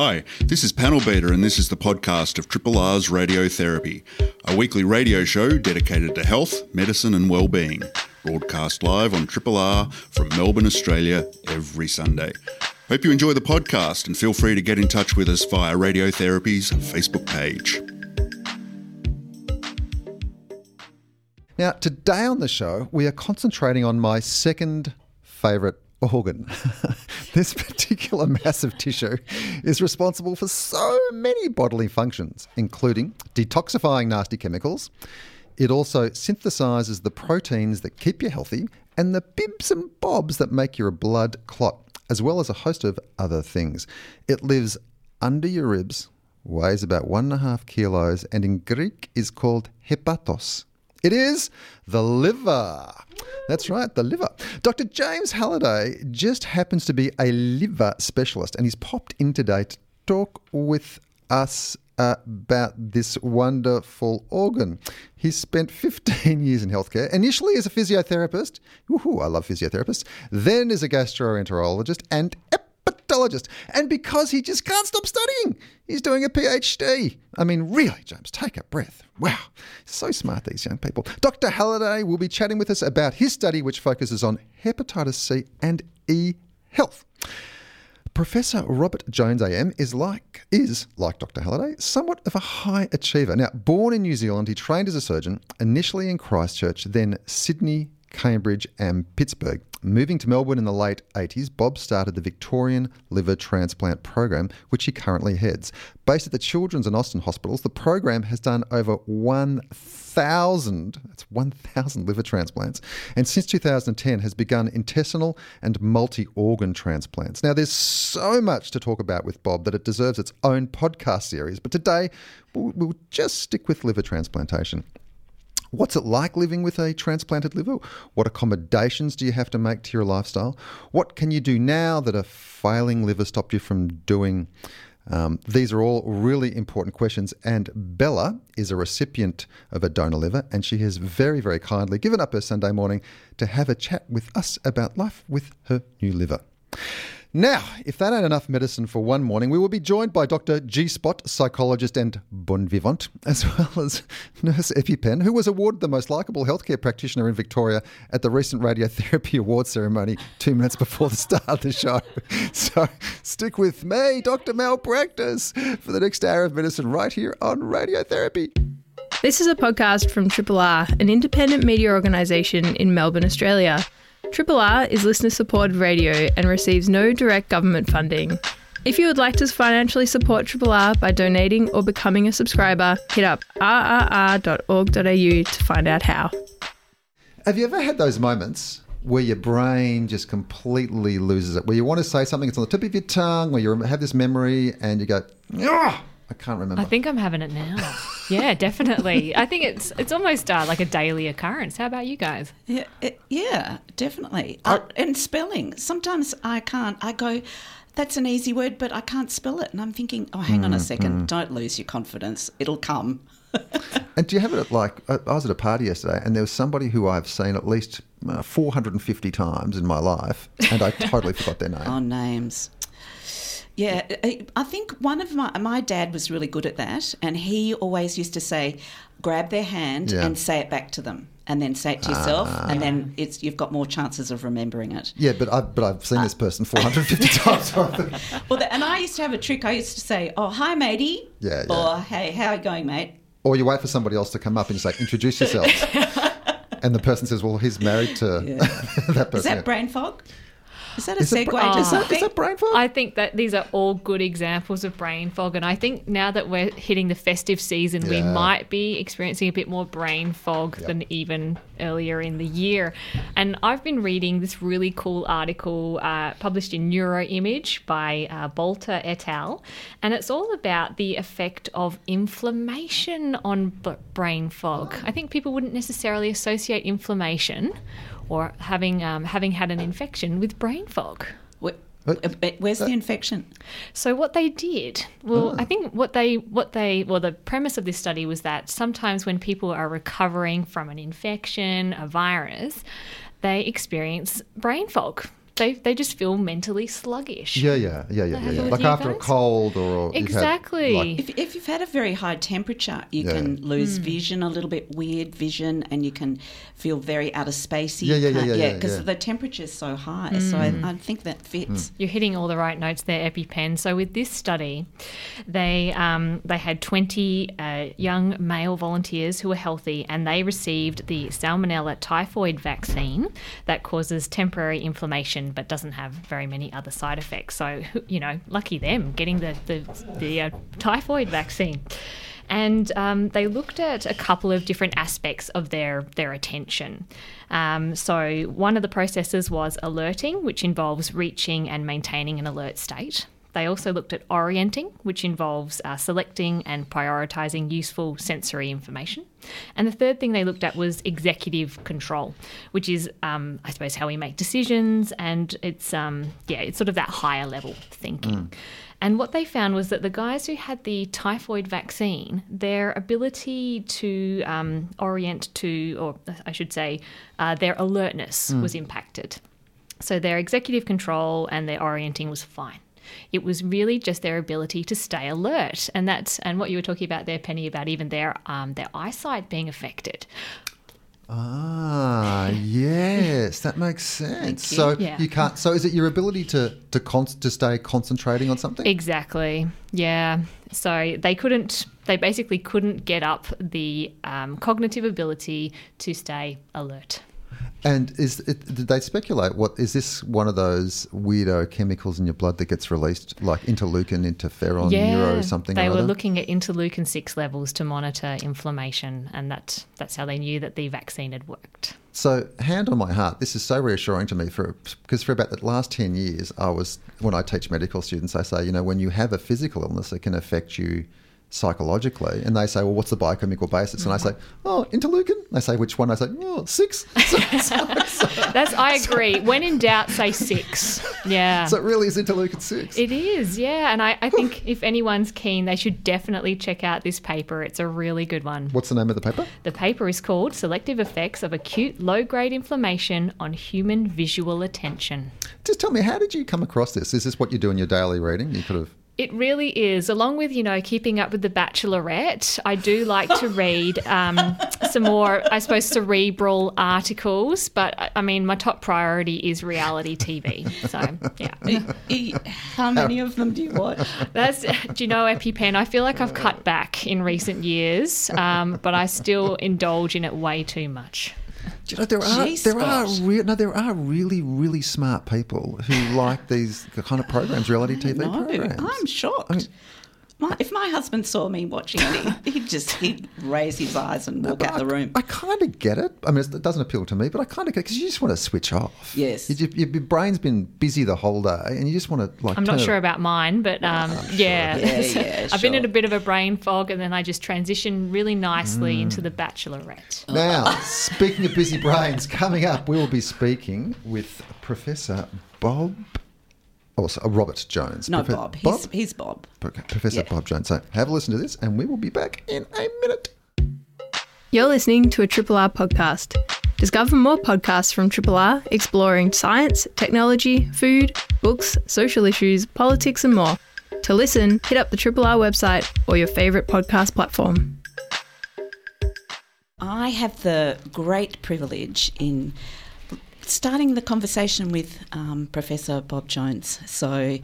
Hi, this is Panel Beater, and this is the podcast of Triple R's Radiotherapy, a weekly radio show dedicated to health, medicine, and well-being. Broadcast live on Triple R from Melbourne, Australia, every Sunday. Hope you enjoy the podcast and feel free to get in touch with us via Radiotherapy's Facebook page. Now, today on the show, we are concentrating on my second favourite organ. this particular mass of tissue is responsible for so many bodily functions, including detoxifying nasty chemicals. It also synthesizes the proteins that keep you healthy and the bibs and bobs that make your blood clot, as well as a host of other things. It lives under your ribs, weighs about one and a half kilos, and in Greek is called hepatos. It is the liver. That's right, the liver. Dr. James Halliday just happens to be a liver specialist, and he's popped in today to talk with us about this wonderful organ. He spent 15 years in healthcare, initially as a physiotherapist. Woohoo, I love physiotherapists. Then as a gastroenterologist and hepatologist. And because he just can't stop studying, he's doing a PhD. I mean, really, James, take a breath. Wow, so smart, these young people. Dr. Halliday will be chatting with us about his study, which focuses on hepatitis C and E health. Professor Robert Jones AM is like is like Dr. Halliday, somewhat of a high achiever. Now, born in New Zealand, he trained as a surgeon, initially in Christchurch, then Sydney, Cambridge, and Pittsburgh. Moving to Melbourne in the late 80s, Bob started the Victorian Liver Transplant Program, which he currently heads. Based at the Children's and Austin hospitals, the program has done over 1,000, that's 1,000 liver transplants, and since 2010 has begun intestinal and multi-organ transplants. Now, there's so much to talk about with Bob that it deserves its own podcast series, but today we'll, we'll just stick with liver transplantation. What's it like living with a transplanted liver? What accommodations do you have to make to your lifestyle? What can you do now that a failing liver stopped you from doing? Um, these are all really important questions. And Bella is a recipient of a donor liver, and she has very, very kindly given up her Sunday morning to have a chat with us about life with her new liver. Now, if that ain't enough medicine for one morning, we will be joined by Dr. G Spot, psychologist and bon vivant, as well as Nurse EpiPen, who was awarded the most likeable healthcare practitioner in Victoria at the recent Radiotherapy Award ceremony two minutes before the start of the show. So stick with me, Dr. Malpractice, for the next hour of medicine right here on Radiotherapy. This is a podcast from Triple R, an independent media organisation in Melbourne, Australia. Triple R is listener supported radio and receives no direct government funding. If you would like to financially support Triple R by donating or becoming a subscriber, hit up rrr.org.au to find out how. Have you ever had those moments where your brain just completely loses it, where you want to say something, it's on the tip of your tongue, where you have this memory and you go, "Ah, I can't remember. I think I'm having it now. yeah, definitely. I think it's it's almost uh, like a daily occurrence. How about you guys? Yeah, it- yeah, definitely. Uh, and spelling. Sometimes I can't. I go, that's an easy word, but I can't spell it. And I'm thinking, oh, hang on a second. Don't lose your confidence. It'll come. And do you have it at like, I I was at a party yesterday and there was somebody who I've seen at least uh, 450 times in my life and I totally forgot their name. on names. Yeah, I- I think one of my my dad was really good at that, and he always used to say, "Grab their hand Yeah. and say it back to them, and then say it to yourself, ah. and then it's you've got more chances of remembering it." Yeah, but I've, but I've seen this ah. person 450 times. I Well, the, and I used to have a trick. I used to say, "Oh, hi, matey," Yeah, yeah. or "Hey, how are you going, mate?" or you wait for somebody else to come up and you say, introduce yourself. and the person says, well, he's married to that person. Is that Yeah. brain fog? Is that a Is that segue bra- to is that- that brain fog? I think that these are all good examples of brain fog, and I think now that we're hitting the festive season, we might be experiencing a bit more brain fog than even earlier in the year. And I've been reading this really cool article uh, published in Neuroimage by uh, Balter et al., and it's all about the effect of inflammation on b- brain fog. I think people wouldn't necessarily associate inflammation or having um, having had an infection with brain fog. Where- But- uh, Where's the infection? So what they did, well, I think what they what they well the premise of this study was that sometimes when people are recovering from an infection, a virus, they experience brain fog. They they just feel mentally sluggish. Yeah, yeah, yeah, yeah, yeah. yeah. Like you after a cold or you've had, Exactly. like, If, if you've had a very high temperature, you Yeah. can lose Hmm. vision, a little bit weird vision, and you can feel very out of spacey. Yeah, yeah, yeah, Can't- yeah, yeah, because yeah. the temperature's so high. So I, I think that fits. You're hitting all the right notes there, EpiPen. So with this study, they um, they had 20 uh, young male volunteers who were healthy, and they received the Salmonella typhoid vaccine that causes temporary inflammation but doesn't have very many other side effects. So you know, lucky them getting the the, the uh, typhoid vaccine. And um, they looked at a couple of different aspects of their their attention. Um, so one of the processes was alerting, which involves reaching and maintaining an alert state. They also looked at orienting, which involves uh, selecting and prioritizing useful sensory information. And the third thing they looked at was executive control, which is, um, I suppose, how we make decisions, and it's um, yeah, it's sort of that higher level thinking. And what they found was that the guys who had the typhoid vaccine, their ability to um, orient to, or I should say, uh, their alertness was impacted. So their executive control and their orienting was fine. It was really just their ability to stay alert, and that's and what you were talking about there, Penny, about even their um, their eyesight being affected. Ah, yes, that makes sense. So Yeah. you can't. So is it your ability to to con- to stay concentrating on something? Exactly. Yeah. So they couldn't. They basically couldn't get up the um, cognitive ability to stay alert. And is it, did they speculate? What is this? One of those weirdo chemicals in your blood that gets released, like interleukin, interferon, neuro, something. They were looking at interleukin six levels to monitor inflammation, and that that's how they knew that the vaccine had worked. So, hand on my heart, this is so reassuring to me for because for about the last ten years, I was when I teach medical students, I say, you know, when you have a physical illness, it can affect you psychologically, and they say, well, what's the biochemical basis? And I mm-hmm. say, oh, interleukin. They say, which one? I say, oh, six. So, so, so, That's I agree. when in doubt, say six. Yeah. so it really is interleukin six. It is, yeah. And I, I think if anyone's keen, they should definitely check out this paper. It's a really good one. What's the name of the paper? The paper is called Selective Effects of Acute Low Grade Inflammation on Human Visual Attention. Just tell me, how did you come across this? Is this what you do in your daily reading? You could have. It really is. Along with, you know, keeping up with The Bachelorette, I do like to read um, some more, I suppose, cerebral articles. But I- mean, my top priority is reality TV. So, yeah. How many of them do you watch? That's, do you know, EpiPen? I feel like I've cut back in recent years, um, but I still indulge in it way too much. Do you know there are Gee, there are Scott. re- no there are really really smart people who like these kind of programs, reality TV No, programs. I'm shocked. My, if my husband saw me watching it, he, he'd just he'd raise his eyes and walk But out the room. I, kind of get it. I mean, it doesn't appeal to me, but I kind of get it because you just want to switch off. Yes. You just- your, your brain's been busy the whole day, and you just want to like. I'm not turn it- sure about mine, but um, yeah. Yeah, yeah, I've been in a bit of a brain fog, and then I just transitioned really nicely into The Bachelorette. Now, speaking of busy brains, coming up, we will be speaking with Professor Bob. Oh, so, uh, Robert Jones. no, Profe- Bob. He's, he's Bob. Okay, Professor Yeah. Bob Jones. So have a listen to this, and we will be back in a minute. You're listening to a Triple R podcast. Discover more podcasts from Triple R exploring science, technology, food, books, social issues, politics, and more. To listen, hit up the Triple R website or your favourite podcast platform. I have the great privilege in starting the conversation with um, Professor Bob Jones. So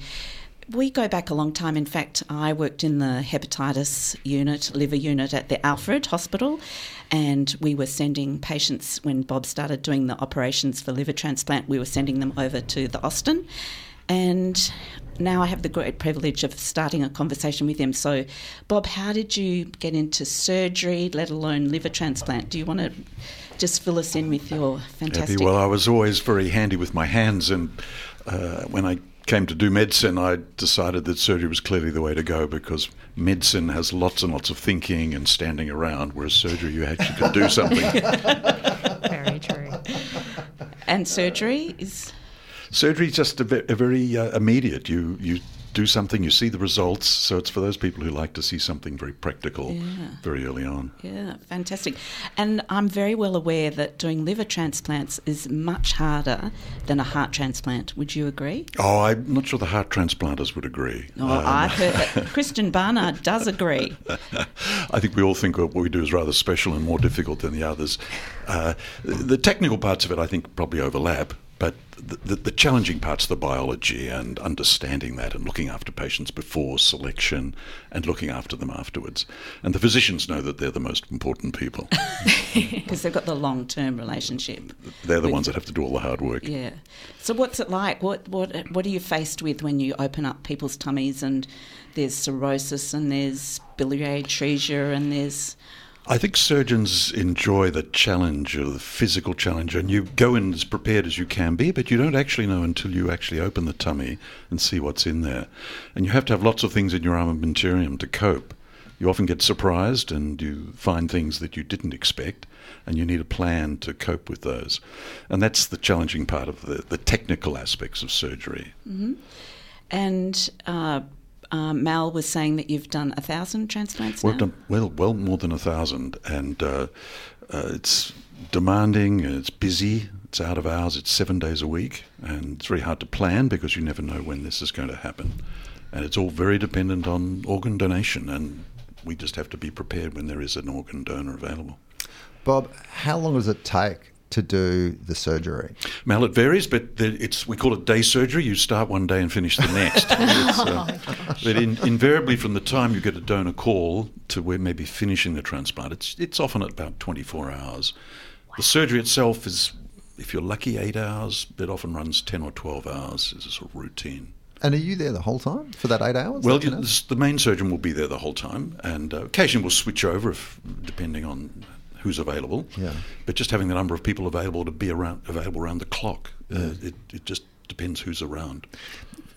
we go back a long time. In fact, I worked in the hepatitis unit, liver unit at the Alfred Hospital, and we were sending patients when Bob started doing the operations for liver transplant. We were sending them over to the Austin, and now I have the great privilege of starting a conversation with him. So, Bob, how did you get into surgery, let alone liver transplant? Do you want to just fill us in with your fantastic? Happy. Well, I was always very handy with my hands, and uh, when I came to do medicine, I decided that surgery was clearly the way to go because medicine has lots and lots of thinking and standing around, whereas surgery you actually could do something. Very true. and surgery is surgery is just a, ve- a very uh, immediate. You you do something, you see the results. So it's for those people who like to see something very practical Yeah. very early on. Yeah, fantastic. And I'm very well aware that doing liver transplants is much harder than a heart transplant. Would you agree? Oh, I'm not sure the heart transplanters would agree. Oh, Um, I've heard that. Christiaan Barnard does agree. I think we all think what we do is rather special and more difficult than the others. Uh, the technical parts of it, I think, probably overlap. But the, the, the challenging parts, of the biology and understanding that and looking after patients before selection and looking after them afterwards. And the physicians know that they're the most important people. because they've got the long term relationship. They're the With- ones that have to do all the hard work. Yeah. So what's it like? What what what are you faced with when you open up people's tummies and there's cirrhosis and there's biliary atresia and there's I think surgeons enjoy the challenge or the physical challenge, and you go in as prepared as you can be, but you don't actually know until you actually open the tummy and see what's in there. And you have to have lots of things in your armamentarium to cope. You often get surprised and you find things that you didn't expect, and you need a plan to cope with those. And that's the challenging part of the, the technical aspects of surgery. and uh, uh, Mal was saying that you've done a thousand transplants We've now. done well, well more than a thousand, and uh, uh, it's demanding. It's busy. It's out of hours. It's seven days a week, and it's very hard to plan because you never know when this is going to happen, and it's all very dependent on organ donation, and we just have to be prepared when there is an organ donor available. Bob, how long does it take to do the surgery? Mal, it varies, but the- it's we call it day surgery. You start one day and finish the next. It's, uh, but in, invariably, from the time you get a donor call to where maybe finishing the transplant, it's it's often at about 24 hours. The surgery itself is, if you're lucky, eight hours, but often runs 10 or 12 hours as a sort of routine. And are you there the whole time for that eight hours? Well, you you, know? the main surgeon will be there the whole time, and uh, occasionally we'll switch over if, depending on who's available. Yeah. But just having the number of people available to be around available around the clock, uh, it, it just depends who's around.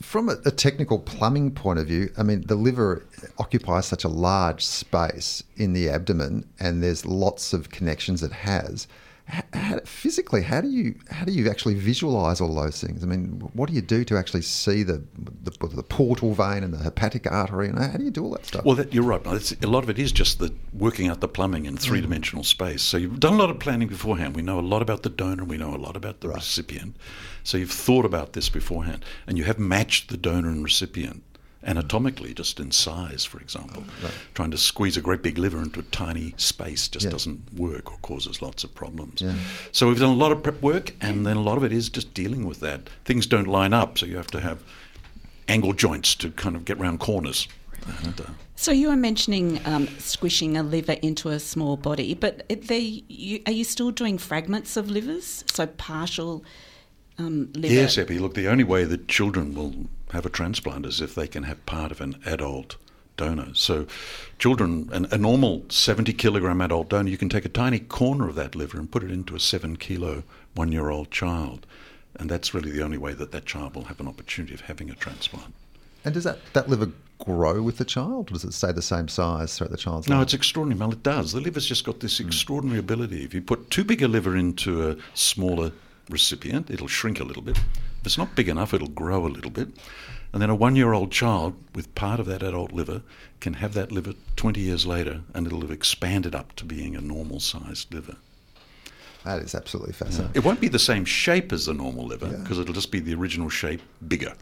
From a, a technical plumbing point of view, I mean, the liver occupies such a large space in the abdomen, and there's lots of connections it has. How, physically, how do you how do you actually visualize all those things? I mean, what do you do to actually see the the, the portal vein and the hepatic artery? And how do you do all that stuff? Well, that, you're right. A lot of it is just the working out the plumbing in three dimensional mm. space. So you've done a lot of planning beforehand. We know a lot about the donor. We know a lot about the recipient. So you've thought about this beforehand, and you have matched the donor and recipient anatomically, just in size, for example. Trying to squeeze a great big liver into a tiny space just Yeah. doesn't work or causes lots of problems. Yeah. So we've done a lot of prep work, and then a lot of it is just dealing with that. Things don't line up, so you have to have angle joints to kind of get round corners. And, uh, So you were mentioning um, squishing a liver into a small body, but they, you, are you still doing fragments of livers? So partial um, liver. Yes, Epi. Look, the only way that children will have a transplant is if they can have part of an adult donor. So, children, an, a normal 70 kilogram adult donor, you can take a tiny corner of that liver and put it into a seven kilo one year old child. And that's really the only way that that child will have an opportunity of having a transplant. and does that, that liver grow with the child, or does it stay the same size throughout the child's No, life? No, it's extraordinary. Well, it does. The liver's just got this hmm. extraordinary ability. If you put too big a liver into a smaller recipient, it'll shrink a little bit. If it's not big enough, it'll grow a little bit. And then a one year old child with part of that adult liver can have that liver 20 years later and it'll have expanded up to being a normal sized liver. That is absolutely fascinating. It won't be the same shape as the normal liver because it'll just be the original shape bigger.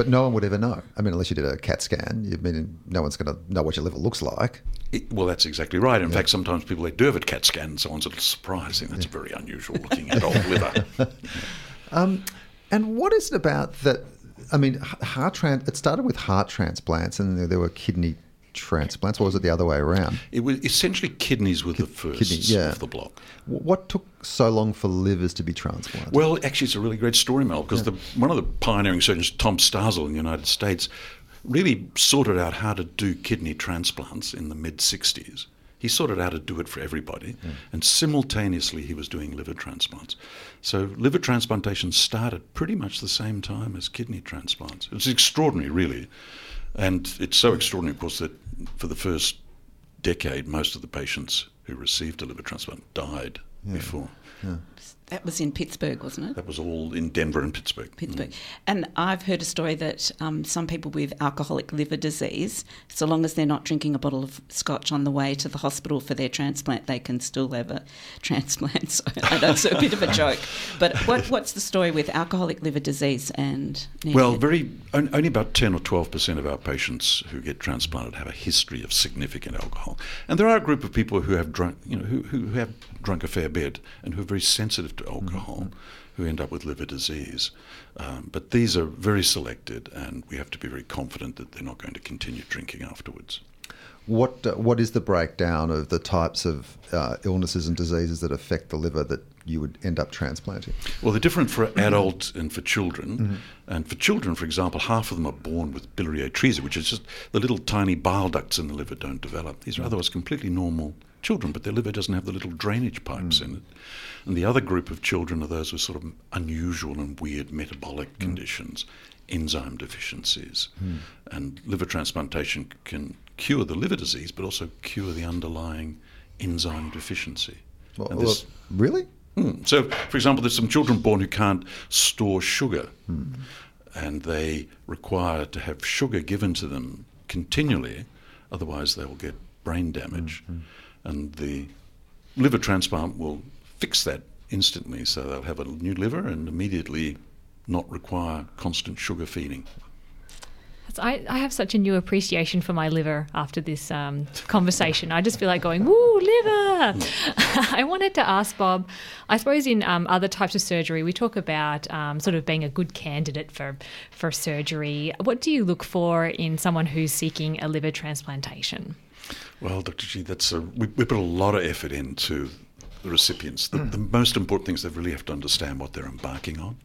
But no one would ever know. I mean, unless you did a CAT scan, you mean no one's going to know what your liver looks like. It, well, that's exactly right. In fact, sometimes people they do have a CAT scan, and someone's a little surprised. Think that's a very unusual looking adult liver. Um, and what is it about that? I mean, heart trans. It started with heart transplants, and there were kidney transplants. Or was it the other way around? It was essentially kidneys were the first kidney, yeah. of the block. What took so long for livers to be transplanted? Well, actually, it's a really great story, Mel, because the, one of the pioneering surgeons, Tom Starzl in the United States, really sorted out how to do kidney transplants in the mid 60s. He sorted out how to do it for everybody, and simultaneously he was doing liver transplants. So liver transplantation started pretty much the same time as kidney transplants. It's extraordinary, really, and it's so extraordinary, of course, that for the first decade, most of the patients who received a liver transplant died before. That was in Pittsburgh, wasn't it? That was all in Denver and Pittsburgh. Pittsburgh. And I've heard a story that um, some people with alcoholic liver disease, so long as they're not drinking a bottle of scotch on the way to the hospital for their transplant, they can still have a transplant. So I know it's a bit of a joke. But what, what's the story with alcoholic liver disease and. Well, very only about 10 or 12% of our patients who get transplanted have a history of significant alcohol. And there are a group of people who have drunk, you know, who, who have drunk a fair bit and who are very sensitive to alcohol who end up with liver disease. Um, but these are very selected, and we have to be very confident that they're not going to continue drinking afterwards. What uh, what is the breakdown of the types of uh, illnesses and diseases that affect the liver that you would end up transplanting? Well, they're different for adults and for children. And for children, for example, half of them are born with biliary atresia, which is just the little tiny bile ducts in the liver don't develop. These are otherwise completely normal children, but their liver doesn't have the little drainage pipes mm. in it. And the other group of children are those with sort of unusual and weird metabolic mm. conditions, enzyme deficiencies. Mm. And liver transplantation can cure the liver disease, but also cure the underlying enzyme deficiency. Well, And this- well, really? Mm. So, for example, there's some children born who can't store sugar, and they require to have sugar given to them continually, otherwise they will get brain damage. Mm-hmm. And the liver transplant will fix that instantly, so they'll have a new liver and immediately not require constant sugar feeding. I, I have such a new appreciation for my liver after this um, conversation. I just feel like going, woo, liver. I wanted to ask Bob, I suppose in um, other types of surgery, we talk about um, sort of being a good candidate for, for surgery. What do you look for in someone who's seeking a liver transplantation? Well, Dr. G, that's a, we, we put a lot of effort into the recipients. The, the most important thing is they really have to understand what they're embarking on,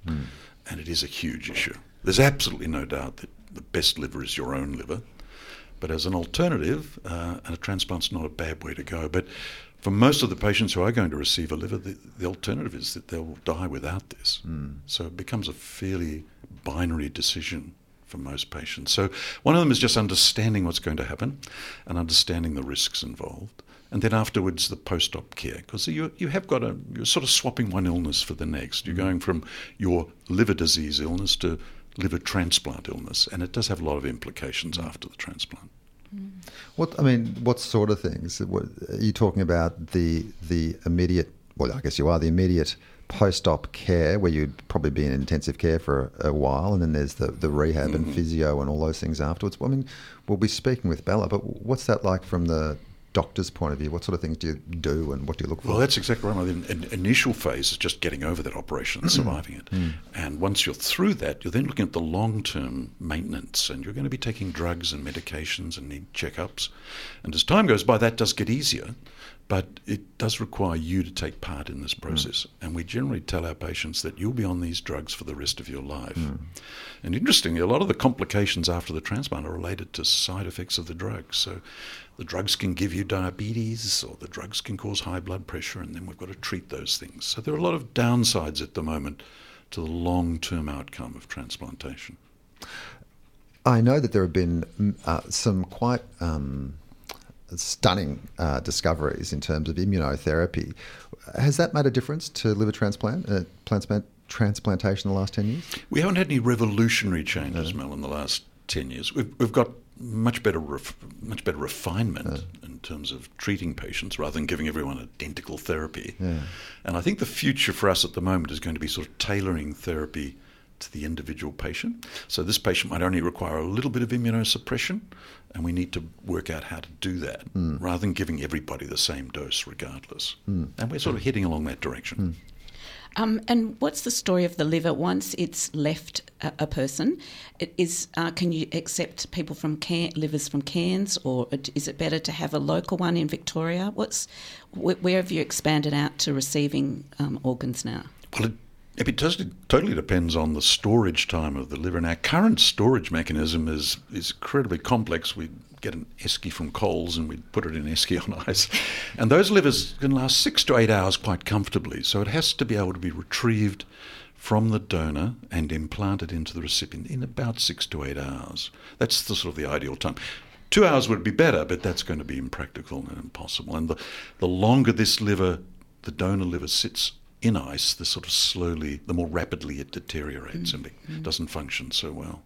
and it is a huge issue. There's absolutely no doubt that the best liver is your own liver, but as an alternative, uh, and a transplant's not a bad way to go. But for most of the patients who are going to receive a liver, the, the alternative is that they'll die without this. So it becomes a fairly binary decision for most patients. So one of them is just understanding what's going to happen and understanding the risks involved. And then afterwards, the post-op care, because you you have got a you're sort of swapping one illness for the next. You're going from your liver disease illness to liver transplant illness, and it does have a lot of implications mm. after the transplant. Mm. What I mean, what sort of things? What, are you talking about the the immediate? Well, I guess you are the immediate post-op care where you'd probably be in intensive care for a, a while, and then there's the, the rehab and mm-hmm. physio and all those things afterwards. Well, I mean, we'll be speaking with Bella, but what's that like from the doctor's point of view? What sort of things do you do, and what do you look for? Well, that's exactly right. The initial phase is just getting over that operation and mm. surviving it. Mm. And once you're through that, you're then looking at the long term maintenance, and you're going to be taking drugs and medications and need checkups. And as time goes by, that does get easier, but it does require you to take part in this process. And we generally tell our patients that you'll be on these drugs for the rest of your life. And interestingly, a lot of the complications after the transplant are related to side effects of the drugs. So the drugs can give you diabetes or the drugs can cause high blood pressure, and then we've got to treat those things. So there are a lot of downsides at the moment to the long term outcome of transplantation. I know that there have been mm, uh, some quite um, stunning uh, discoveries in terms of immunotherapy. Has that made a difference to liver transplant, uh, transplant transplantation in the last 10 years? We haven't had any revolutionary changes, Mel, in the last 10 years. We've, we've got much better, ref, much better refinement in terms of treating patients rather than giving everyone identical therapy. And I think the future for us at the moment is going to be sort of tailoring therapy to the individual patient. So this patient might only require a little bit of immunosuppression, and we need to work out how to do that rather than giving everybody the same dose regardless. And we're sort of heading along that direction. Um, and what's the story of the liver once it's left a, a person? It is uh, can you accept people from can, livers from Cairns, or is it better to have a local one in Victoria? What's wh- where have you expanded out to receiving um, organs now? Well, it, it totally depends on the storage time of the liver. And our current storage mechanism is, is incredibly complex. We get an esky from Coles and we put it in esky on ice. And those livers can last six to eight hours quite comfortably. So it has to be able to be retrieved from the donor and implanted into the recipient in about six to eight hours. That's the sort of the ideal time. Two hours would be better, but that's going to be impractical and impossible. And the, the longer this liver, the donor liver, sits in ice, the sort of slowly, the more rapidly it deteriorates and it doesn't function so well.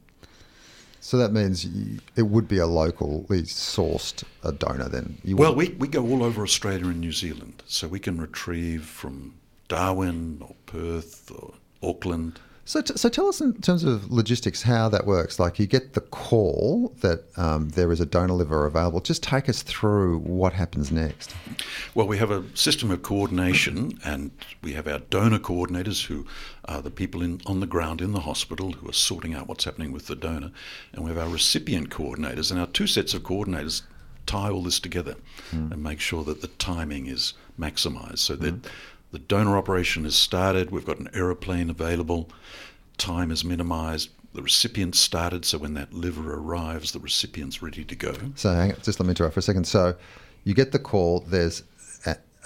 So that means you, it would be a locally sourced uh donor then. You Well, wouldn't- we, we go all over Australia and New Zealand, so we can retrieve from Darwin or Perth or Auckland. So, t- so tell us in terms of logistics how that works. Like you get the call that um, there is a donor liver available. Just take us through what happens next. Well, we have a system of coordination, and we have our donor coordinators who are the people in, on the ground in the hospital who are sorting out what's happening with the donor. And we have our recipient coordinators, and our two sets of coordinators tie all this together and make sure that the timing is maximised so that the donor operation is started, we've got an aeroplane available, time is minimised. The recipient started, so when that liver arrives, the recipient's ready to go. So hang on, just let me interrupt for a second. So you get the call. There's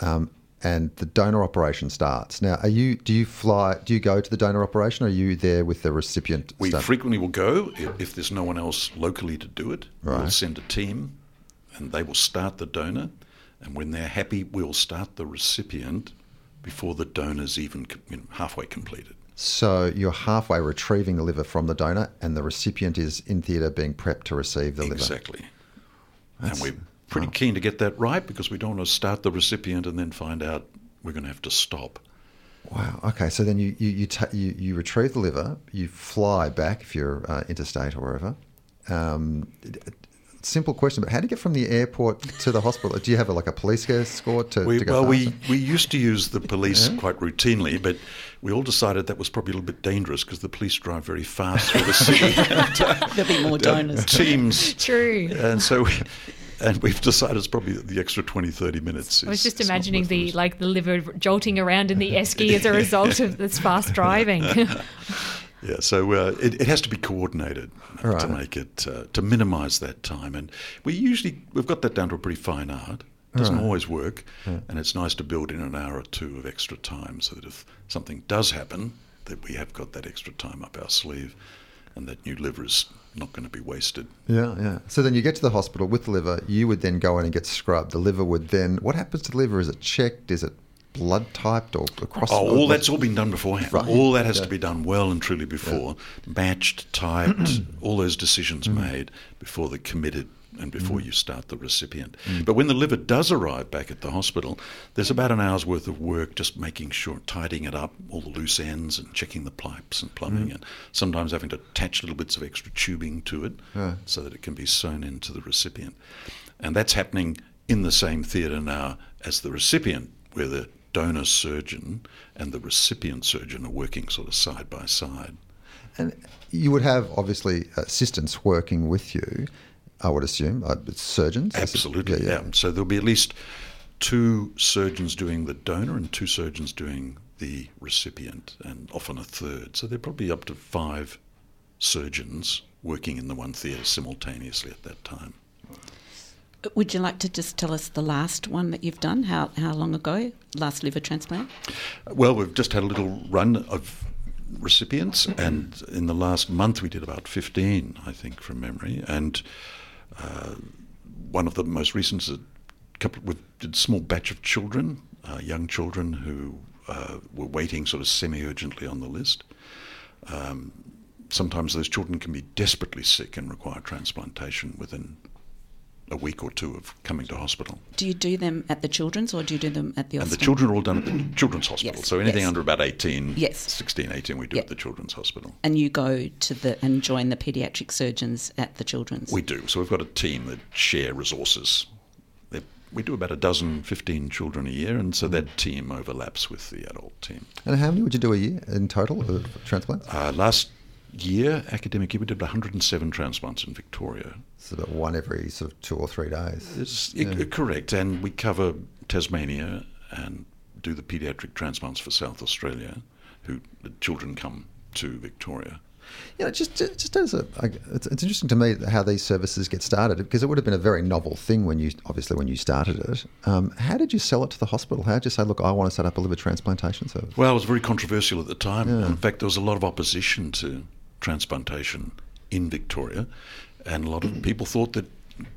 um, and the donor operation starts. Now, are you? Do you fly? Do you go to the donor operation? Or are you there with the recipient? We stuff? frequently will go if, if there's no one else locally to do it. We'll send a team, and they will start the donor. And when they're happy, we'll start the recipient before the donor's even you know, halfway completed. So you're halfway retrieving the liver from the donor, and the recipient is in theatre being prepped to receive the liver. Exactly. and we're pretty keen to get that right because we don't want to start the recipient and then find out we're going to have to stop. Wow. Okay. So then you you you, ta- you you retrieve the liver, you fly back if you're uh, interstate or wherever. Um, simple question, but how do you get from the airport to the hospital? Do you have a, like a police escort to, We, to go well, we, faster? we used to use the police quite routinely, but we all decided that was probably a little bit dangerous because the police drive very fast through the city. There'll be more donors. Teams True. and so we, and we've decided it's probably the extra 20 30 minutes I was just imagining the the like the liver jolting around in the esky as a result of this fast driving. Yeah so uh, it, it has to be coordinated uh, to make it uh, to minimize that time and we usually we've got that down to a pretty fine art it doesn't Right. always work and it's nice to build in an hour or two of extra time so that if something does happen that we have got that extra time up our sleeve and that new liver is not going to be wasted Yeah, yeah. So then you get to the hospital with the liver. You would then go in and get scrubbed. The liver would then. What happens to the liver? Is it checked? Is it blood typed or across? Oh, all that's all been done beforehand. Right. All that has Yeah. to be done well and truly before, matched, typed, all those decisions Mm-hmm. made before they're committed and before you start the recipient. Mm. But when the liver does arrive back at the hospital, there's about an hour's worth of work just making sure, tidying it up, all the loose ends and checking the pipes and plumbing, Mm. and sometimes having to attach little bits of extra tubing to it Yeah. so that it can be sewn into the recipient. And that's happening in the same theatre now as the recipient, where the donor surgeon and the recipient surgeon are working sort of side by side. And you would have obviously assistants working with you. I would assume uh, surgeons. Absolutely, yeah, So there'll be at least two surgeons doing the donor and two surgeons doing the recipient, and often a third. So there are probably up to five surgeons working in the one theatre simultaneously at that time. Would you like to just tell us the last one that you've done? How how long ago? Last liver transplant? Well, we've just had a little run of recipients, and in the last month we did about 15, I think, from memory. And uh, one of the most recent is a couple. We did a small batch of children, uh, young children who uh, were waiting sort of semi-urgently on the list. Um, sometimes those children can be desperately sick and require transplantation within a week or two of coming to hospital. Do you do them at the children's or do you do them at the hospital? And the children are all done at the children's hospital. Yes, so anything yes. under about 18, Yes. 16, 18, we do Yeah. at the children's hospital. and you go to the and join the paediatric surgeons at the children's. We do. So we've got a team that share resources. They- We do about a dozen, 15 children a year, and so that team overlaps with the adult team. And how many would you do a year in total of transplants? Uh, last year, academic year, we did 107 transplants in Victoria. It's about one every sort of two or three days. It's i- correct, and we cover Tasmania and do the paediatric transplants for South Australia, who the children come to Victoria. You know, just just as a, it's, it's interesting to me how these services get started because it would have been a very novel thing when you obviously when you started it. Um, how did you sell it to the hospital? How did you say, look, I want to set up a liver transplantation service? Well, it was very controversial at the time. In fact, there was a lot of opposition to transplantation in Victoria, and a lot of people thought that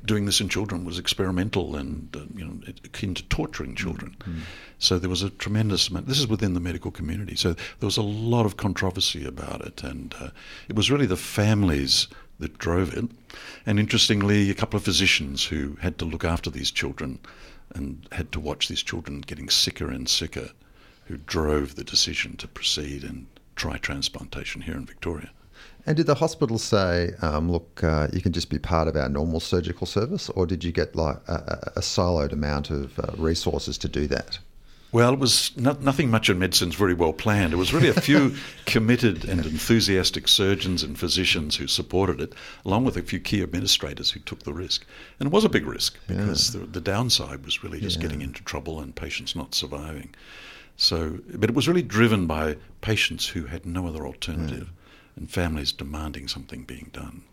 doing this in children was experimental and uh, you know akin to torturing children. Mm-hmm. So there was a tremendous amount. This is within the medical community. So there was a lot of controversy about it, and uh, it was really the families that drove it. And interestingly, a couple of physicians who had to look after these children and had to watch these children getting sicker and sicker, who drove the decision to proceed and try transplantation here in Victoria. And did the hospital say, um, look, uh, you can just be part of our normal surgical service, or did you get like a, a siloed amount of uh, resources to do that? Well, it was not, nothing much in medicine's very well planned. It was really a few committed and enthusiastic surgeons and physicians who supported it, along with a few key administrators who took the risk. And it was a big risk because yeah. the, the, downside was really just yeah. getting into trouble and patients not surviving. So, but it was really driven by patients who had no other alternative and families demanding something being done.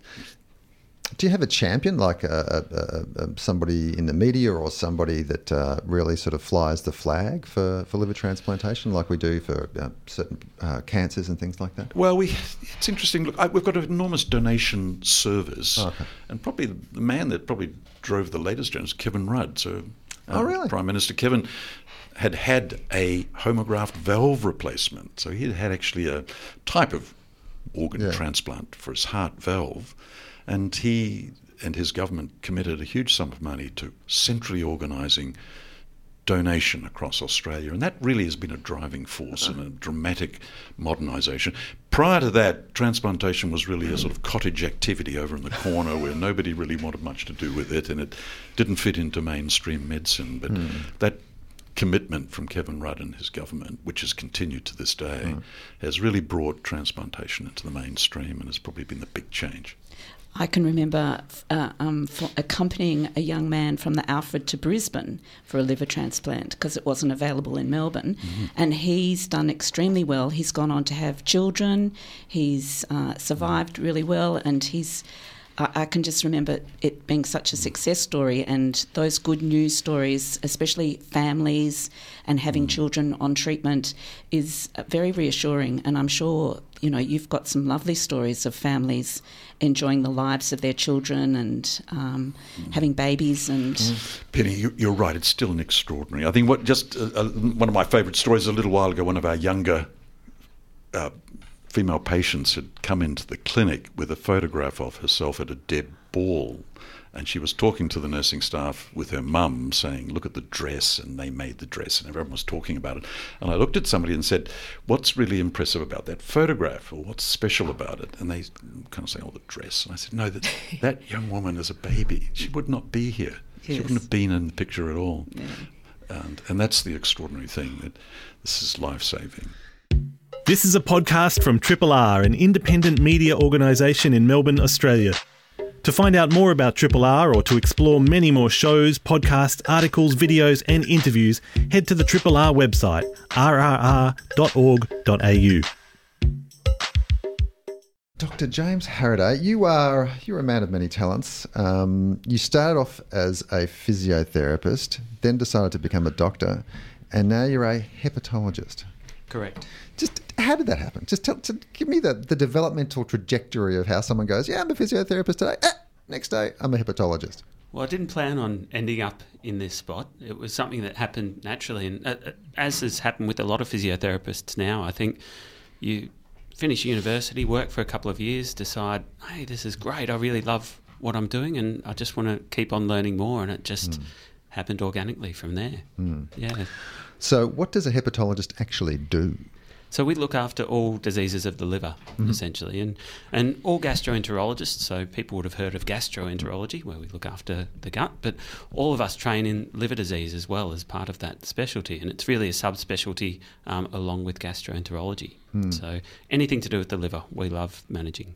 Do you have a champion, like a, a, a, somebody in the media or somebody that uh, really sort of flies the flag for, for liver transplantation, like we do for uh, certain uh, cancers and things like that? Well, we it's interesting. Look, I, we've got an enormous donation service, oh, okay. and probably the man that probably drove the latest journey is Kevin Rudd. So, oh, really? Prime Minister Kevin had had a homograft valve replacement, so he had had actually a type of organ yeah. transplant for his heart valve. And he and his government committed a huge sum of money to centrally organising donation across Australia. And that really has been a driving force in a dramatic modernisation. Prior to that, transplantation was really a sort of cottage activity over in the corner where nobody really wanted much to do with it and it didn't fit into mainstream medicine. But mm. that commitment from Kevin Rudd and his government, which has continued to this day, mm. has really brought transplantation into the mainstream and has probably been the big change. I can remember uh, um, accompanying a young man from the Alfred to Brisbane for a liver transplant because it wasn't available in Melbourne. Mm-hmm. And he's done extremely well. He's gone on to have children, he's uh, survived really well, and he's I, can just remember it being such a success story and those good news stories, especially families and having mm. children on treatment, is very reassuring. And I'm sure you know you've got some lovely stories of families enjoying the lives of their children and um, mm. having babies. And mm. Penny, you're right. It's still an extraordinary. I think what just uh, uh, one of my favourite stories a little while ago. One of our younger uh, female patients had come into the clinic with a photograph of herself at a Deb ball. And she was talking to the nursing staff with her mum, saying, Look at the dress. And they made the dress, and everyone was talking about it. And I looked at somebody and said, What's really impressive about that photograph, or what's special about it? And they kind of say, Oh, the dress. And I said, No, that, that young woman is a baby. She would not be here. Yes. She wouldn't have been in the picture at all. Yeah. And, and that's the extraordinary thing that this is life saving. This is a podcast from Triple R, an independent media organisation in Melbourne, Australia. To find out more about Triple R or to explore many more shows, podcasts, articles, videos, and interviews, head to the Triple R website, rrr.org.au. Dr. James Halliday, you are you're a man of many talents. Um, you started off as a physiotherapist, then decided to become a doctor, and now you're a hepatologist. Correct. Just how did that happen? Just tell, give me the, the developmental trajectory of how someone goes, yeah, I'm a physiotherapist today. Ah, next day, I'm a hepatologist. Well, I didn't plan on ending up in this spot. It was something that happened naturally. And uh, uh as has happened with a lot of physiotherapists now, I think you finish university, work for a couple of years, decide, hey, this is great. I really love what I'm doing and I just want to keep on learning more. And it just mm. happened organically from there. Mm. Yeah. So, what does a hepatologist actually do? So we look after all diseases of the liver, Mhm. essentially, and and all gastroenterologists. So people would have heard of gastroenterology, where we look after the gut, but all of us train in liver disease as well as part of that specialty, and it's really a subspecialty um, along with gastroenterology. Hmm. So anything to do with the liver, we love managing.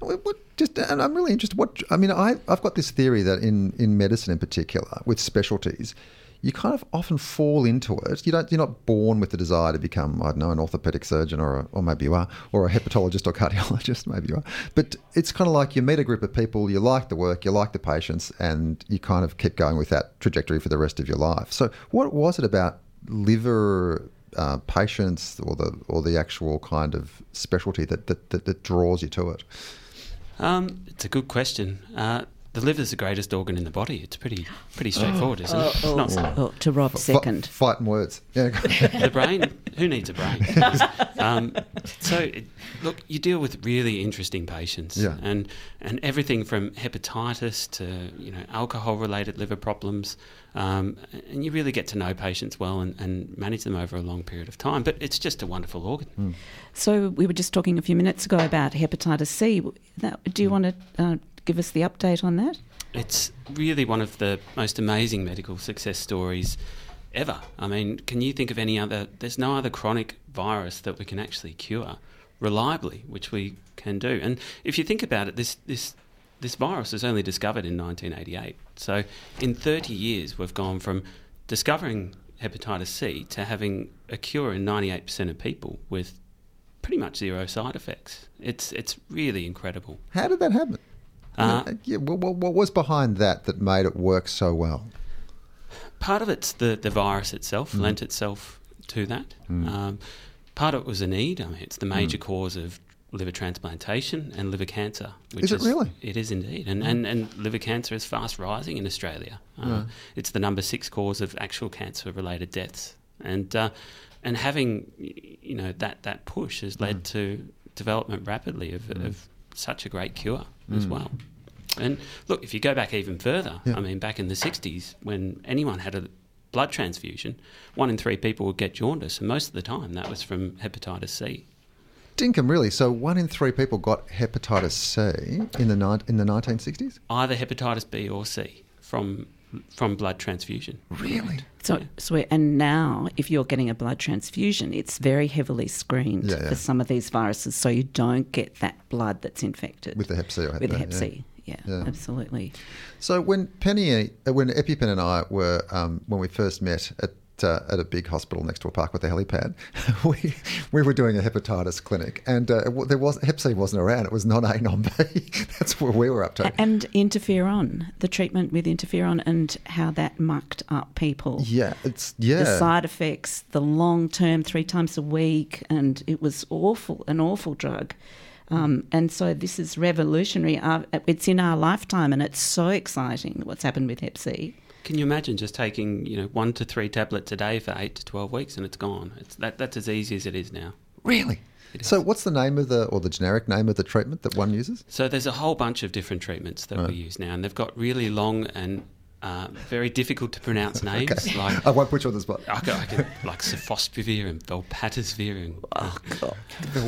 What- just, and I'm really interested. What I mean, I, I've got this theory that in, in medicine, in particular, with specialties, you kind of often fall into it. You don't. You're not born with the desire to become, I don't know, an orthopedic surgeon, or a, or maybe you are, or a hepatologist or cardiologist, maybe you are. But it's kind of like you meet a group of people, you like the work, you like the patients, and you kind of keep going with that trajectory for the rest of your life. So, what was it about liver uh, patients, or the or the actual kind of specialty that that, that, that draws you to it? Um, it's a good question. Uh, the liver's the greatest organ in the body. It's pretty pretty straightforward, isn't it? Oh, Not oh, to Rob, Fi- second. fighting words. Yeah. the brain. Who needs a brain? um, so, it, look, you deal with really interesting patients, Yeah. and and everything from hepatitis to you know alcohol-related liver problems, um, and you really get to know patients well and, and manage them over a long period of time. But it's just a wonderful organ. So we were just talking a few minutes ago about hepatitis C. That, do you want to uh, give us the update on that? It's really one of the most amazing medical success stories ever. I mean, can you think of any other? There's no other chronic virus that we can actually cure reliably, which we can do. And if you think about it, this this this virus was only discovered in 1988. So in 30 years, we've gone from discovering hepatitis C to having a cure in 98% of people with pretty much zero side effects. It's it's really incredible. How did that happen? Uh, yeah, what, what, what was behind that that made it work so well? part of it's the, the virus itself Mm. lent itself to that. Um, part of it was a need. I mean, it's the major cause of liver transplantation and liver cancer. Which Is it really? It is indeed. And, and, and liver cancer is fast rising in Australia. Uh, It's the number six cause of actual cancer related deaths. And, uh, and having you know that, that push has led to development rapidly of, of such a great cure as hmm. well. And look, if you go back even further, Yeah. I mean, back in the 60s, when anyone had a blood transfusion, one in three people would get jaundice, and most of the time that was from hepatitis C. Dinkum, really. So one in three people got hepatitis C in the ni- in the 1960s. Either hepatitis B or C from from blood transfusion. Really? So, so and now, if you're getting a blood transfusion, it's very heavily screened Yeah, yeah. for some of these viruses, so you don't get that blood that's infected With the Hep C or Hep with the Hep yeah. C. Yeah, Yeah. absolutely. So when Penny, uh, when EpiPen and I were um, when we first met at uh, at a big hospital next to a park with a helipad, we we were doing a hepatitis clinic, and uh, there was Hep C wasn't around. It was non A, non B. That's where we were up to. And interferon, the treatment with interferon, and how that mucked up people. yeah, it's yeah. The side effects, the long term, three times a week, and it was awful, an awful drug. Um, and so this is revolutionary. Uh, it's in our lifetime, and it's so exciting what's happened with Hep C. Can you imagine just taking you know one to three tablets a day for eight to twelve weeks and it's gone? It's that that's as easy as it is now. really. So what's the name of the or the generic name of the treatment that one uses? So there's a whole bunch of different treatments that we use now, and they've got really long and uh, very difficult to pronounce names like I won't put you on the spot. I could, I could, like Sofosbuvir and Velpatasvir and Oh, God.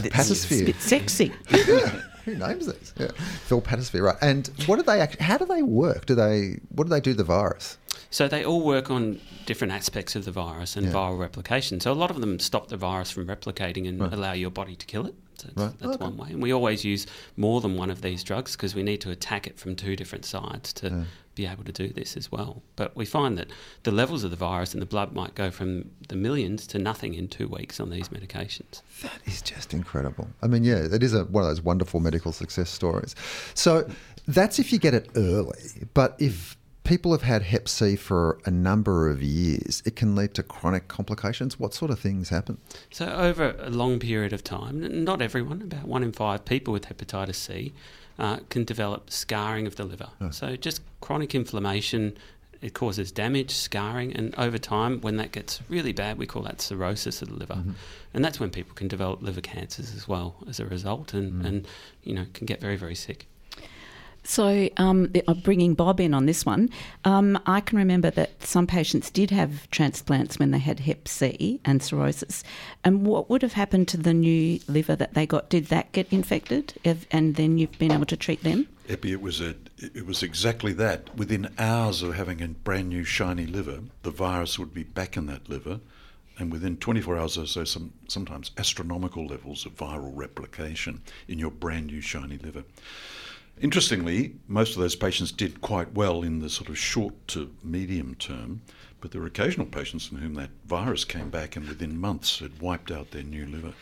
It's a bit sexy. Who names these? Yeah, Phil Patosphere, right? And what do they? Act- how do they work? Do they? What do they do the virus? So they all work on different aspects of the virus and Yeah. viral replication. So a lot of them stop the virus from replicating and allow your body to kill it. So that's, Right. that's Okay. one way. And we always use more than one of these drugs because we need to attack it from two different sides to be able to do this as well. But we find that the levels of the virus in the blood might go from the millions to nothing in two weeks on these medications. That is just incredible. I mean, yeah, it is a, one of those wonderful medical success stories. So that's if you get it early. But if people have had Hep C for a number of years, it can lead to chronic complications. What sort of things happen? So, over a long period of time, not everyone, about one in five people with hepatitis C uh, can develop scarring of the liver. So, just chronic inflammation, it causes damage, scarring, and over time, when that gets really bad, we call that cirrhosis of the liver. And that's when people can develop liver cancers as well as a result and, and you know, can get very, very sick. So, um, bringing Bob in on this one. Um, I can remember that some patients did have transplants when they had Hep C and cirrhosis. And what would have happened to the new liver that they got? Did that get infected? If, and then you've been able to treat them? Epi, it was a, it was exactly that. Within hours of having a brand new shiny liver, the virus would be back in that liver, and within 24 hours or so, some sometimes astronomical levels of viral replication in your brand new shiny liver. Interestingly, most of those patients did quite well in the sort of short to medium term, but there were occasional patients in whom that virus came back and within months had wiped out their new liver.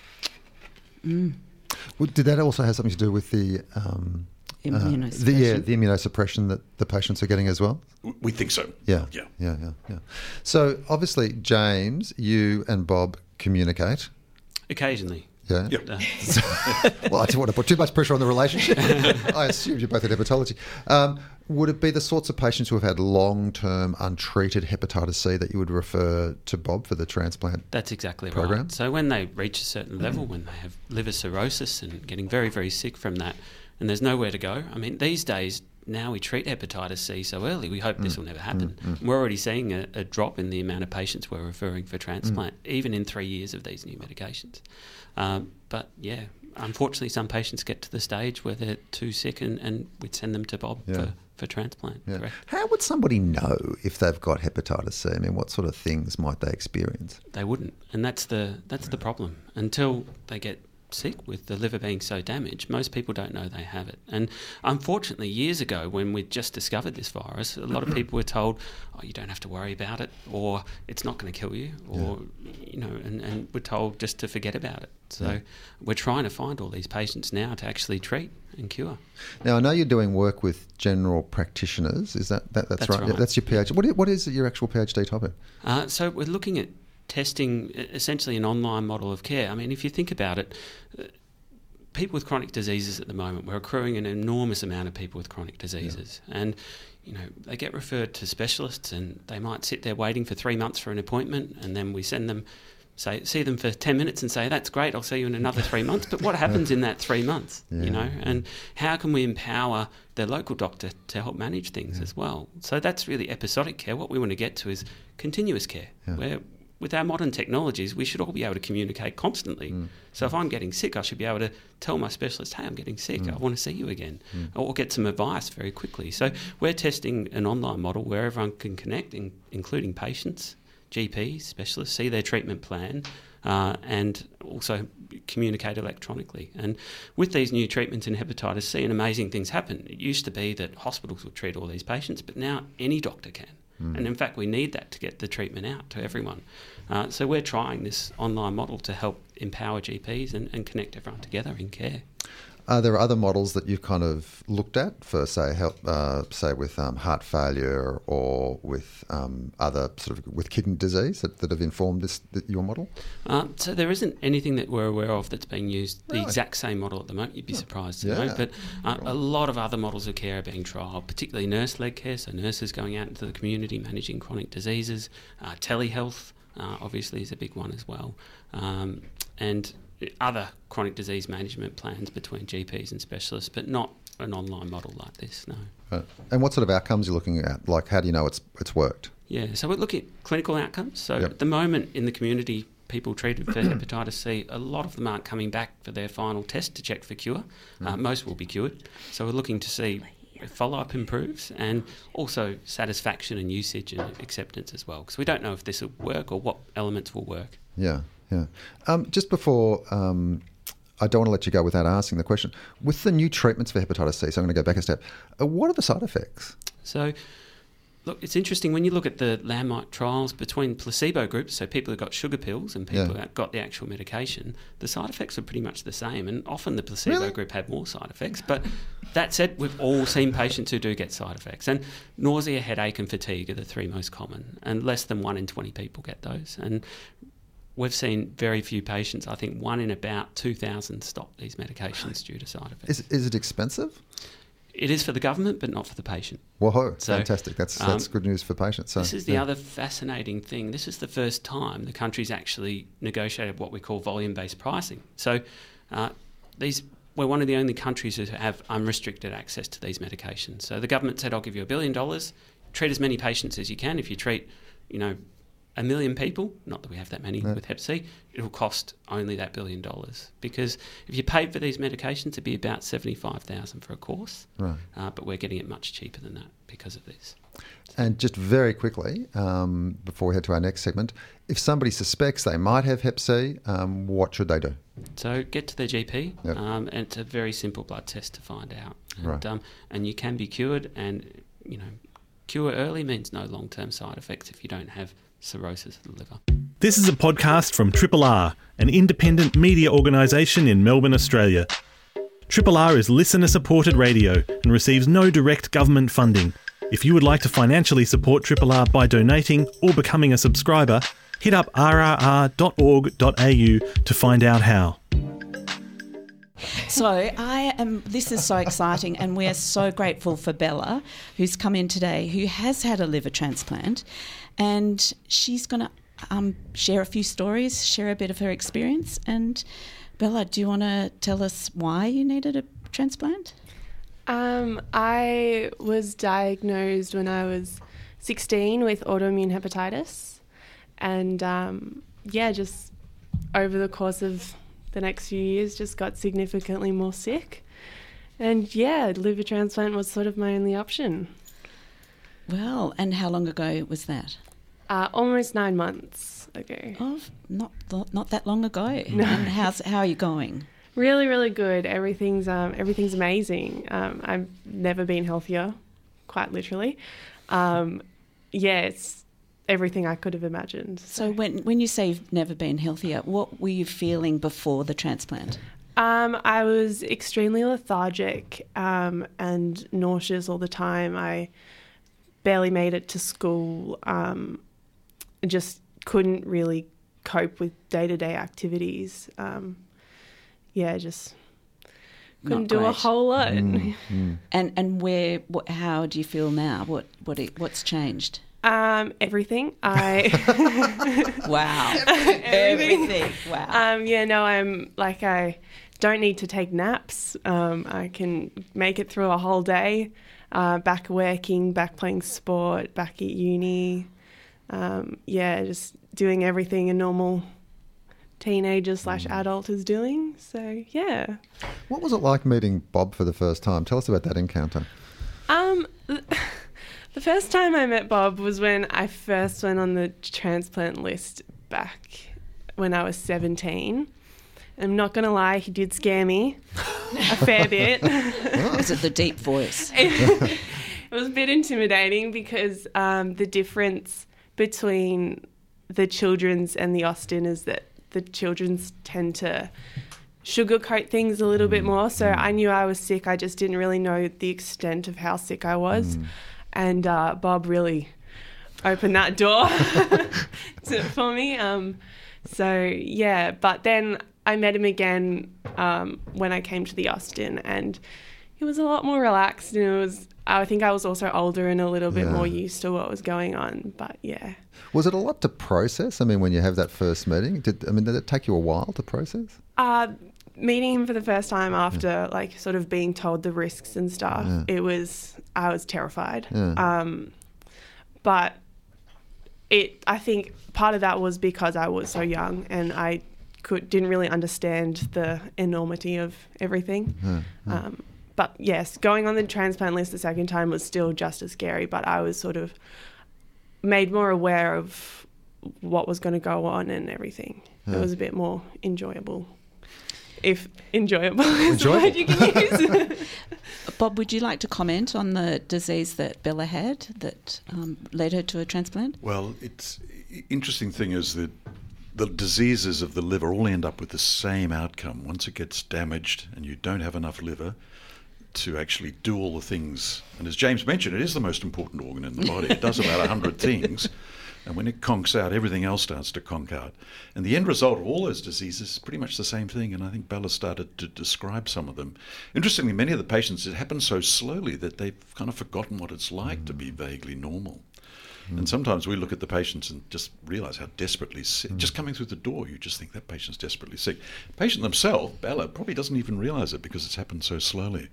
Well, did that also have something to do with the um, uh, the, yeah, Immunosuppression. the immunosuppression that the patients are getting as well? We think so. Yeah, Yeah. yeah, yeah, yeah. So obviously, James, you and Bob communicate. Occasionally. Yeah. Yep. well, I didn't want to put too much pressure on the relationship. I assumed you're both in hepatology. Um, would it be the sorts of patients who have had long term untreated hepatitis C that you would refer to Bob for the transplant? That's exactly program? right. So when they reach a certain level, when they have liver cirrhosis and getting very, very sick from that, and there's nowhere to go. I mean, these days now we treat hepatitis C so early. We hope this mm. will never happen. Mm, mm. We're already seeing a, a drop in the amount of patients we're referring for transplant, even in three years of these new medications. Um, but yeah, unfortunately, some patients get to the stage where they're too sick, and, and we'd send them to Bob Yeah. for, for transplant. Yeah. Correct. How would somebody know if they've got hepatitis C? I mean, what sort of things might they experience? They wouldn't, and that's the that's the problem. Until they get sick with the liver being so damaged, most people don't know they have it. And unfortunately, years ago, when we just discovered this virus, a lot of people were told, "Oh, you don't have to worry about it," or "It's not going to kill you," or you know, and, and we're told just to forget about it. So we're trying to find all these patients now to actually treat and cure. Now, I know you're doing work with general practitioners. Is that, that that's, That's right? Yeah, that's your PhD. What is, what is your actual PhD topic? Uh, so we're looking at testing essentially an online model of care. I mean, if you think about it, uh, people with chronic diseases at the moment, we're accruing an enormous amount of people with chronic diseases, and you know they get referred to specialists, and they might sit there waiting for three months for an appointment, and then we send them. Say, see them for 10 minutes and say, that's great, I'll see you in another three months. But what happens in that three months, Yeah. you know? And how can we empower the local doctor to help manage things as well? So that's really episodic care. What we want to get to is continuous care, Yeah. where with our modern technologies, we should all be able to communicate constantly. Mm. So if I'm getting sick, I should be able to tell my specialist, hey, I'm getting sick, Mm. I want to see you again, or get some advice very quickly. So we're testing an online model where everyone can connect, in, including patients, GPs, specialists, see their treatment plan. Uh, and also communicate electronically. And with these new treatments in hepatitis C, and amazing things happen. It used to be that hospitals would treat all these patients, but now any doctor can. And in fact, we need that to get the treatment out to everyone. Uh, so we're trying this online model to help empower GPs and, and connect everyone together in care. Are there other models that you've kind of looked at for, say, help, uh, say with um, heart failure or with um, other sort of with kidney disease that, that have informed this your model? Uh, so there isn't anything that we're aware of that's being used the exact same model at the moment. You'd be surprised to Yeah. know, but uh, a lot of other models of care are being trialled, particularly nurse-led care. So nurses going out into the community managing chronic diseases, uh, telehealth uh, obviously is a big one as well, um, and other chronic disease management plans between GPs and specialists, but not an online model like this. No. Uh, and what sort of outcomes are you looking at? Like, how do you know it's it's worked? Yeah, so we're looking at clinical outcomes. So Yep. at the moment in the community, people treated for hepatitis C, a lot of them aren't coming back for their final test to check for cure. Uh, most will be cured. So we're looking to see if follow up improves and also satisfaction and usage and acceptance as well. Because we don't know if this will work or what elements will work. Yeah, yeah. Um, just before, um, I don't want to let you go without asking the question. With the new treatments for hepatitis C, so I'm going to go back a step. Uh, what are the side effects? So, look, it's interesting when you look at the landmark trials between placebo groups, so people who got sugar pills and people Yeah. who got the actual medication, the side effects are pretty much the same. And often the placebo Really? group had more side effects. But that said, we've all seen patients who do get side effects. And nausea, headache, and fatigue are the three most common. And less than one in 20 people get those. And We've seen very few patients. I think one in about 2,000 stop these medications due to side effects. Is, is it expensive? It is for the government, but not for the patient. Whoa, So, fantastic. That's, um, that's good news for patients. So, this is the yeah. other fascinating thing. This is the first time the country's actually negotiated what we call volume-based pricing. So, uh, these we're one of the only countries who have unrestricted access to these medications. So the government said, "I'll give you a billion dollars. Treat as many patients as you can. If you treat, you know, a million people, not that we have that many No. with Hep C, it'll cost only that billion dollars. Because if you paid for these medications, it'd be about seventy-five thousand for a course. Right. Uh, but we're getting it much cheaper than that because of this. And just very quickly, um, before we head to our next segment, if somebody suspects they might have Hep C, um, what should they do? So get to their GP, Yep. um, and it's a very simple blood test to find out. And, Right. um, and you can be cured, and you know, cure early means no long-term side effects if you don't have cirrhosis of the liver. This is a podcast from Triple R, an independent media organisation in Melbourne, Australia. Triple R is listener supported radio and receives no direct government funding. If you would like to financially support Triple R by donating or becoming a subscriber, hit up rrr.org.au to find out how. So I am. This is so exciting, and we are so grateful for Bella, who's come in today, who has had a liver transplant, and she's going to um, share a few stories, share a bit of her experience. And Bella, do you want to tell us why you needed a transplant? Um, I was diagnosed when I was 16 with autoimmune hepatitis, and um, yeah, just over the course of the next few years, just got significantly more sick. And yeah, liver transplant was sort of my only option. Well, and how long ago was that? Uh, almost nine months ago. Oh, not not that long ago. No. And how's how are you going? Really, really good. Everything's um, everything's amazing. Um, I've never been healthier, quite literally. Um, yeah, it's everything I could have imagined. So. so, when when you say you've never been healthier, what were you feeling before the transplant? Um, I was extremely lethargic um, and nauseous all the time. I barely made it to school. Um, just couldn't really cope with day to day activities. Um, yeah, just couldn't Not do great. a whole lot. Mm, mm. And and where? What, how do you feel now? What what what's changed? Um, everything. I wow. everything. everything. Wow. Um, yeah, no, I'm like I don't need to take naps. Um, I can make it through a whole day. Uh, back working, back playing sport, back at uni. Um, yeah, just doing everything a normal teenager slash mm. adult is doing. So yeah. What was it like meeting Bob for the first time? Tell us about that encounter. Um. The first time I met Bob was when I first went on the transplant list back when I was 17. I'm not going to lie, he did scare me a fair bit. Was it the deep voice? it, was a bit intimidating because um, the difference between the children's and the Austin is that the children's tend to sugarcoat things a little bit mm. more. So I knew I was sick. I just didn't really know the extent of how sick I was. Mm and uh, Bob really opened that door to, for me. Um, so yeah, but then I met him again um, when I came to the Austin, and he was a lot more relaxed, and it was. I think I was also older and a little bit yeah. more used to what was going on. But yeah, was it a lot to process? I mean, when you have that first meeting, did I mean did it take you a while to process? Uh, meeting him for the first time after yeah. like sort of being told the risks and stuff, yeah. it was I was terrified. Um, but it I think part of that was because I was so young and I could didn't really understand the enormity of everything. Um, but yes, going on the transplant list the second time was still just as scary, but I was sort of made more aware of what was going to go on and everything. It was a bit more enjoyable if enjoyable is the word you can use. Bob, would you like to comment on the disease that Bella had that um, led her to a transplant? Well, it's interesting thing is that the diseases of the liver all end up with the same outcome. Once it gets damaged and you don't have enough liver to actually do all the things, and as James mentioned, it is the most important organ in the body. It does about 100 things. And when it conks out, everything else starts to conk out. And the end result of all those diseases is pretty much the same thing. And I think Bella started to describe some of them. Interestingly, many of the patients, it happens so slowly that they've kind of forgotten what it's like mm. to be vaguely normal. Mm. And sometimes we look at the patients and just realize how desperately sick. Mm. Just coming through the door, you just think that patient's desperately sick. The patient themselves, Bella, probably doesn't even realize it because it's happened so slowly.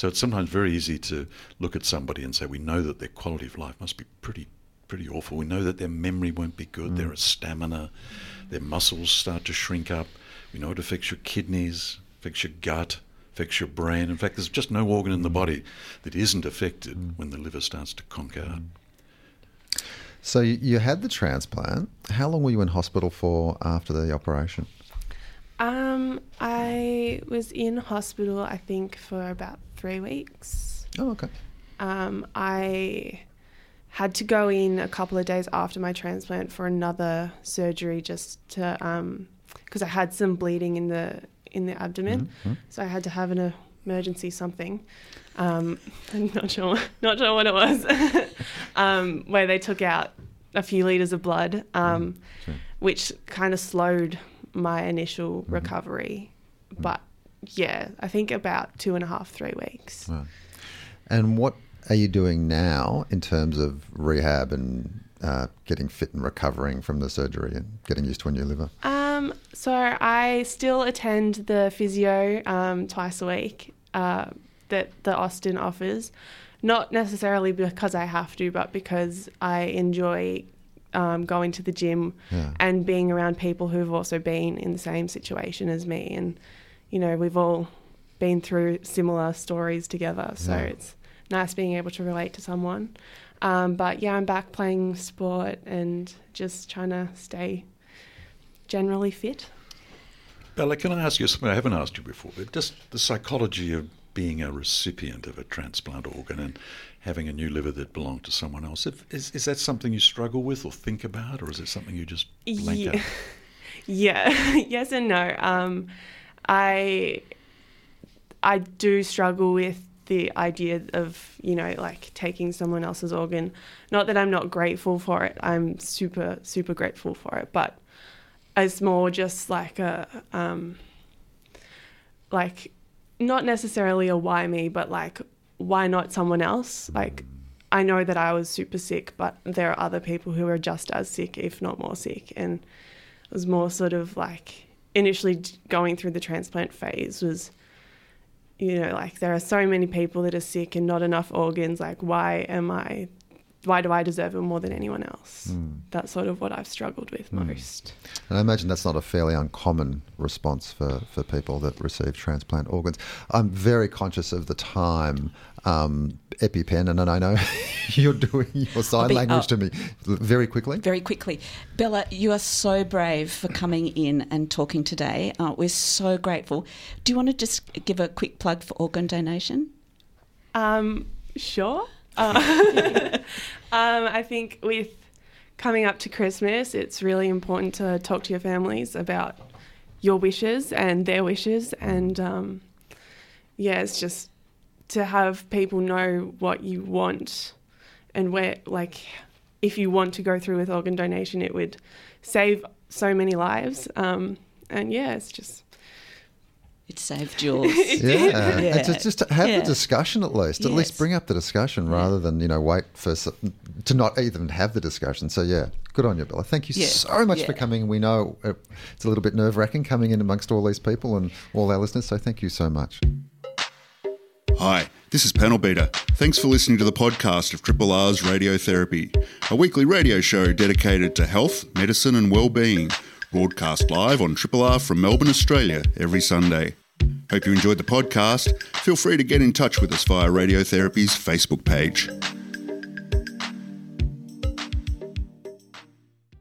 So it's sometimes very easy to look at somebody and say, we know that their quality of life must be pretty pretty awful. We know that their memory won't be good, mm. their stamina, their muscles start to shrink up. We know it affects your kidneys, affects your gut, affects your brain. In fact, there's just no organ in the mm. body that isn't affected mm. when the liver starts to conk out. Mm. So you had the transplant. How long were you in hospital for after the operation? Um, I was in hospital, I think, for about three weeks. Oh, okay. Um, I had to go in a couple of days after my transplant for another surgery just to because um, I had some bleeding in the in the abdomen, mm-hmm. so I had to have an emergency something. Um, I'm not sure not sure what it was, um, where they took out a few liters of blood, um, mm-hmm. which kind of slowed my initial mm-hmm. recovery. But yeah, I think about two and a half, three weeks. Right. And what are you doing now in terms of rehab and uh, getting fit and recovering from the surgery and getting used to a new liver? Um, so I still attend the physio um, twice a week uh, that the Austin offers. Not necessarily because I have to, but because I enjoy um, going to the gym Yeah. and being around people who've also been in the same situation as me. And, you know, we've all been through similar stories together. So Yeah. it's nice being able to relate to someone. Um, but yeah, I'm back playing sport and just trying to stay generally fit. Bella, can I ask you something I haven't asked you before? But just the psychology of being a recipient of a transplant organ and having a new liver that belonged to someone else. If- Is, is that something you struggle with or think about, or is it something you just blank Yeah. out? Yeah, yes and no. Um, I I do struggle with the idea of you know like taking someone else's organ. Not that I'm not grateful for it. I'm super super grateful for it, but it's more just like a um, like not necessarily a why me, but like why not someone else? Like I know that I was super sick, but there are other people who are just as sick, if not more sick, and it was more sort of like initially going through the transplant phase was you know like there are so many people that are sick and not enough organs like why am i why do i deserve it more than anyone else that's sort of what i've struggled with most And I imagine that's not a fairly uncommon response for, for people that receive transplant organs. I'm very conscious of the time, um, EpiPen, and I know you're doing your sign be- language oh. to me very quickly. Very quickly, Bella, you are so brave for coming in and talking today. Uh, we're so grateful. Do you want to just give a quick plug for organ donation? Um, sure. Uh, um, I think with coming up to Christmas, it's really important to talk to your families about your wishes and their wishes, and um, yeah, it's just to have people know what you want and where, like, if you want to go through with organ donation, it would save so many lives. Um, and yeah, it's just It saved yours. Yeah, Yeah. And to just to have Yeah. the discussion at least. At least bring up the discussion rather than you know wait for to not even have the discussion. So yeah, good on you, Bella. Thank you Yeah. so much for coming. We know uh, it's a little bit nerve wracking coming in amongst all these people and all our listeners. So thank you so much. Hi, this is Panel Beater. Thanks for listening to the podcast of Triple R's Radiotherapy, a weekly radio show dedicated to health, medicine, and well-being. Broadcast live on Triple R from Melbourne, Australia, every Sunday. Hope you enjoyed the podcast. Feel free to get in touch with us via Radiotherapy's Facebook page.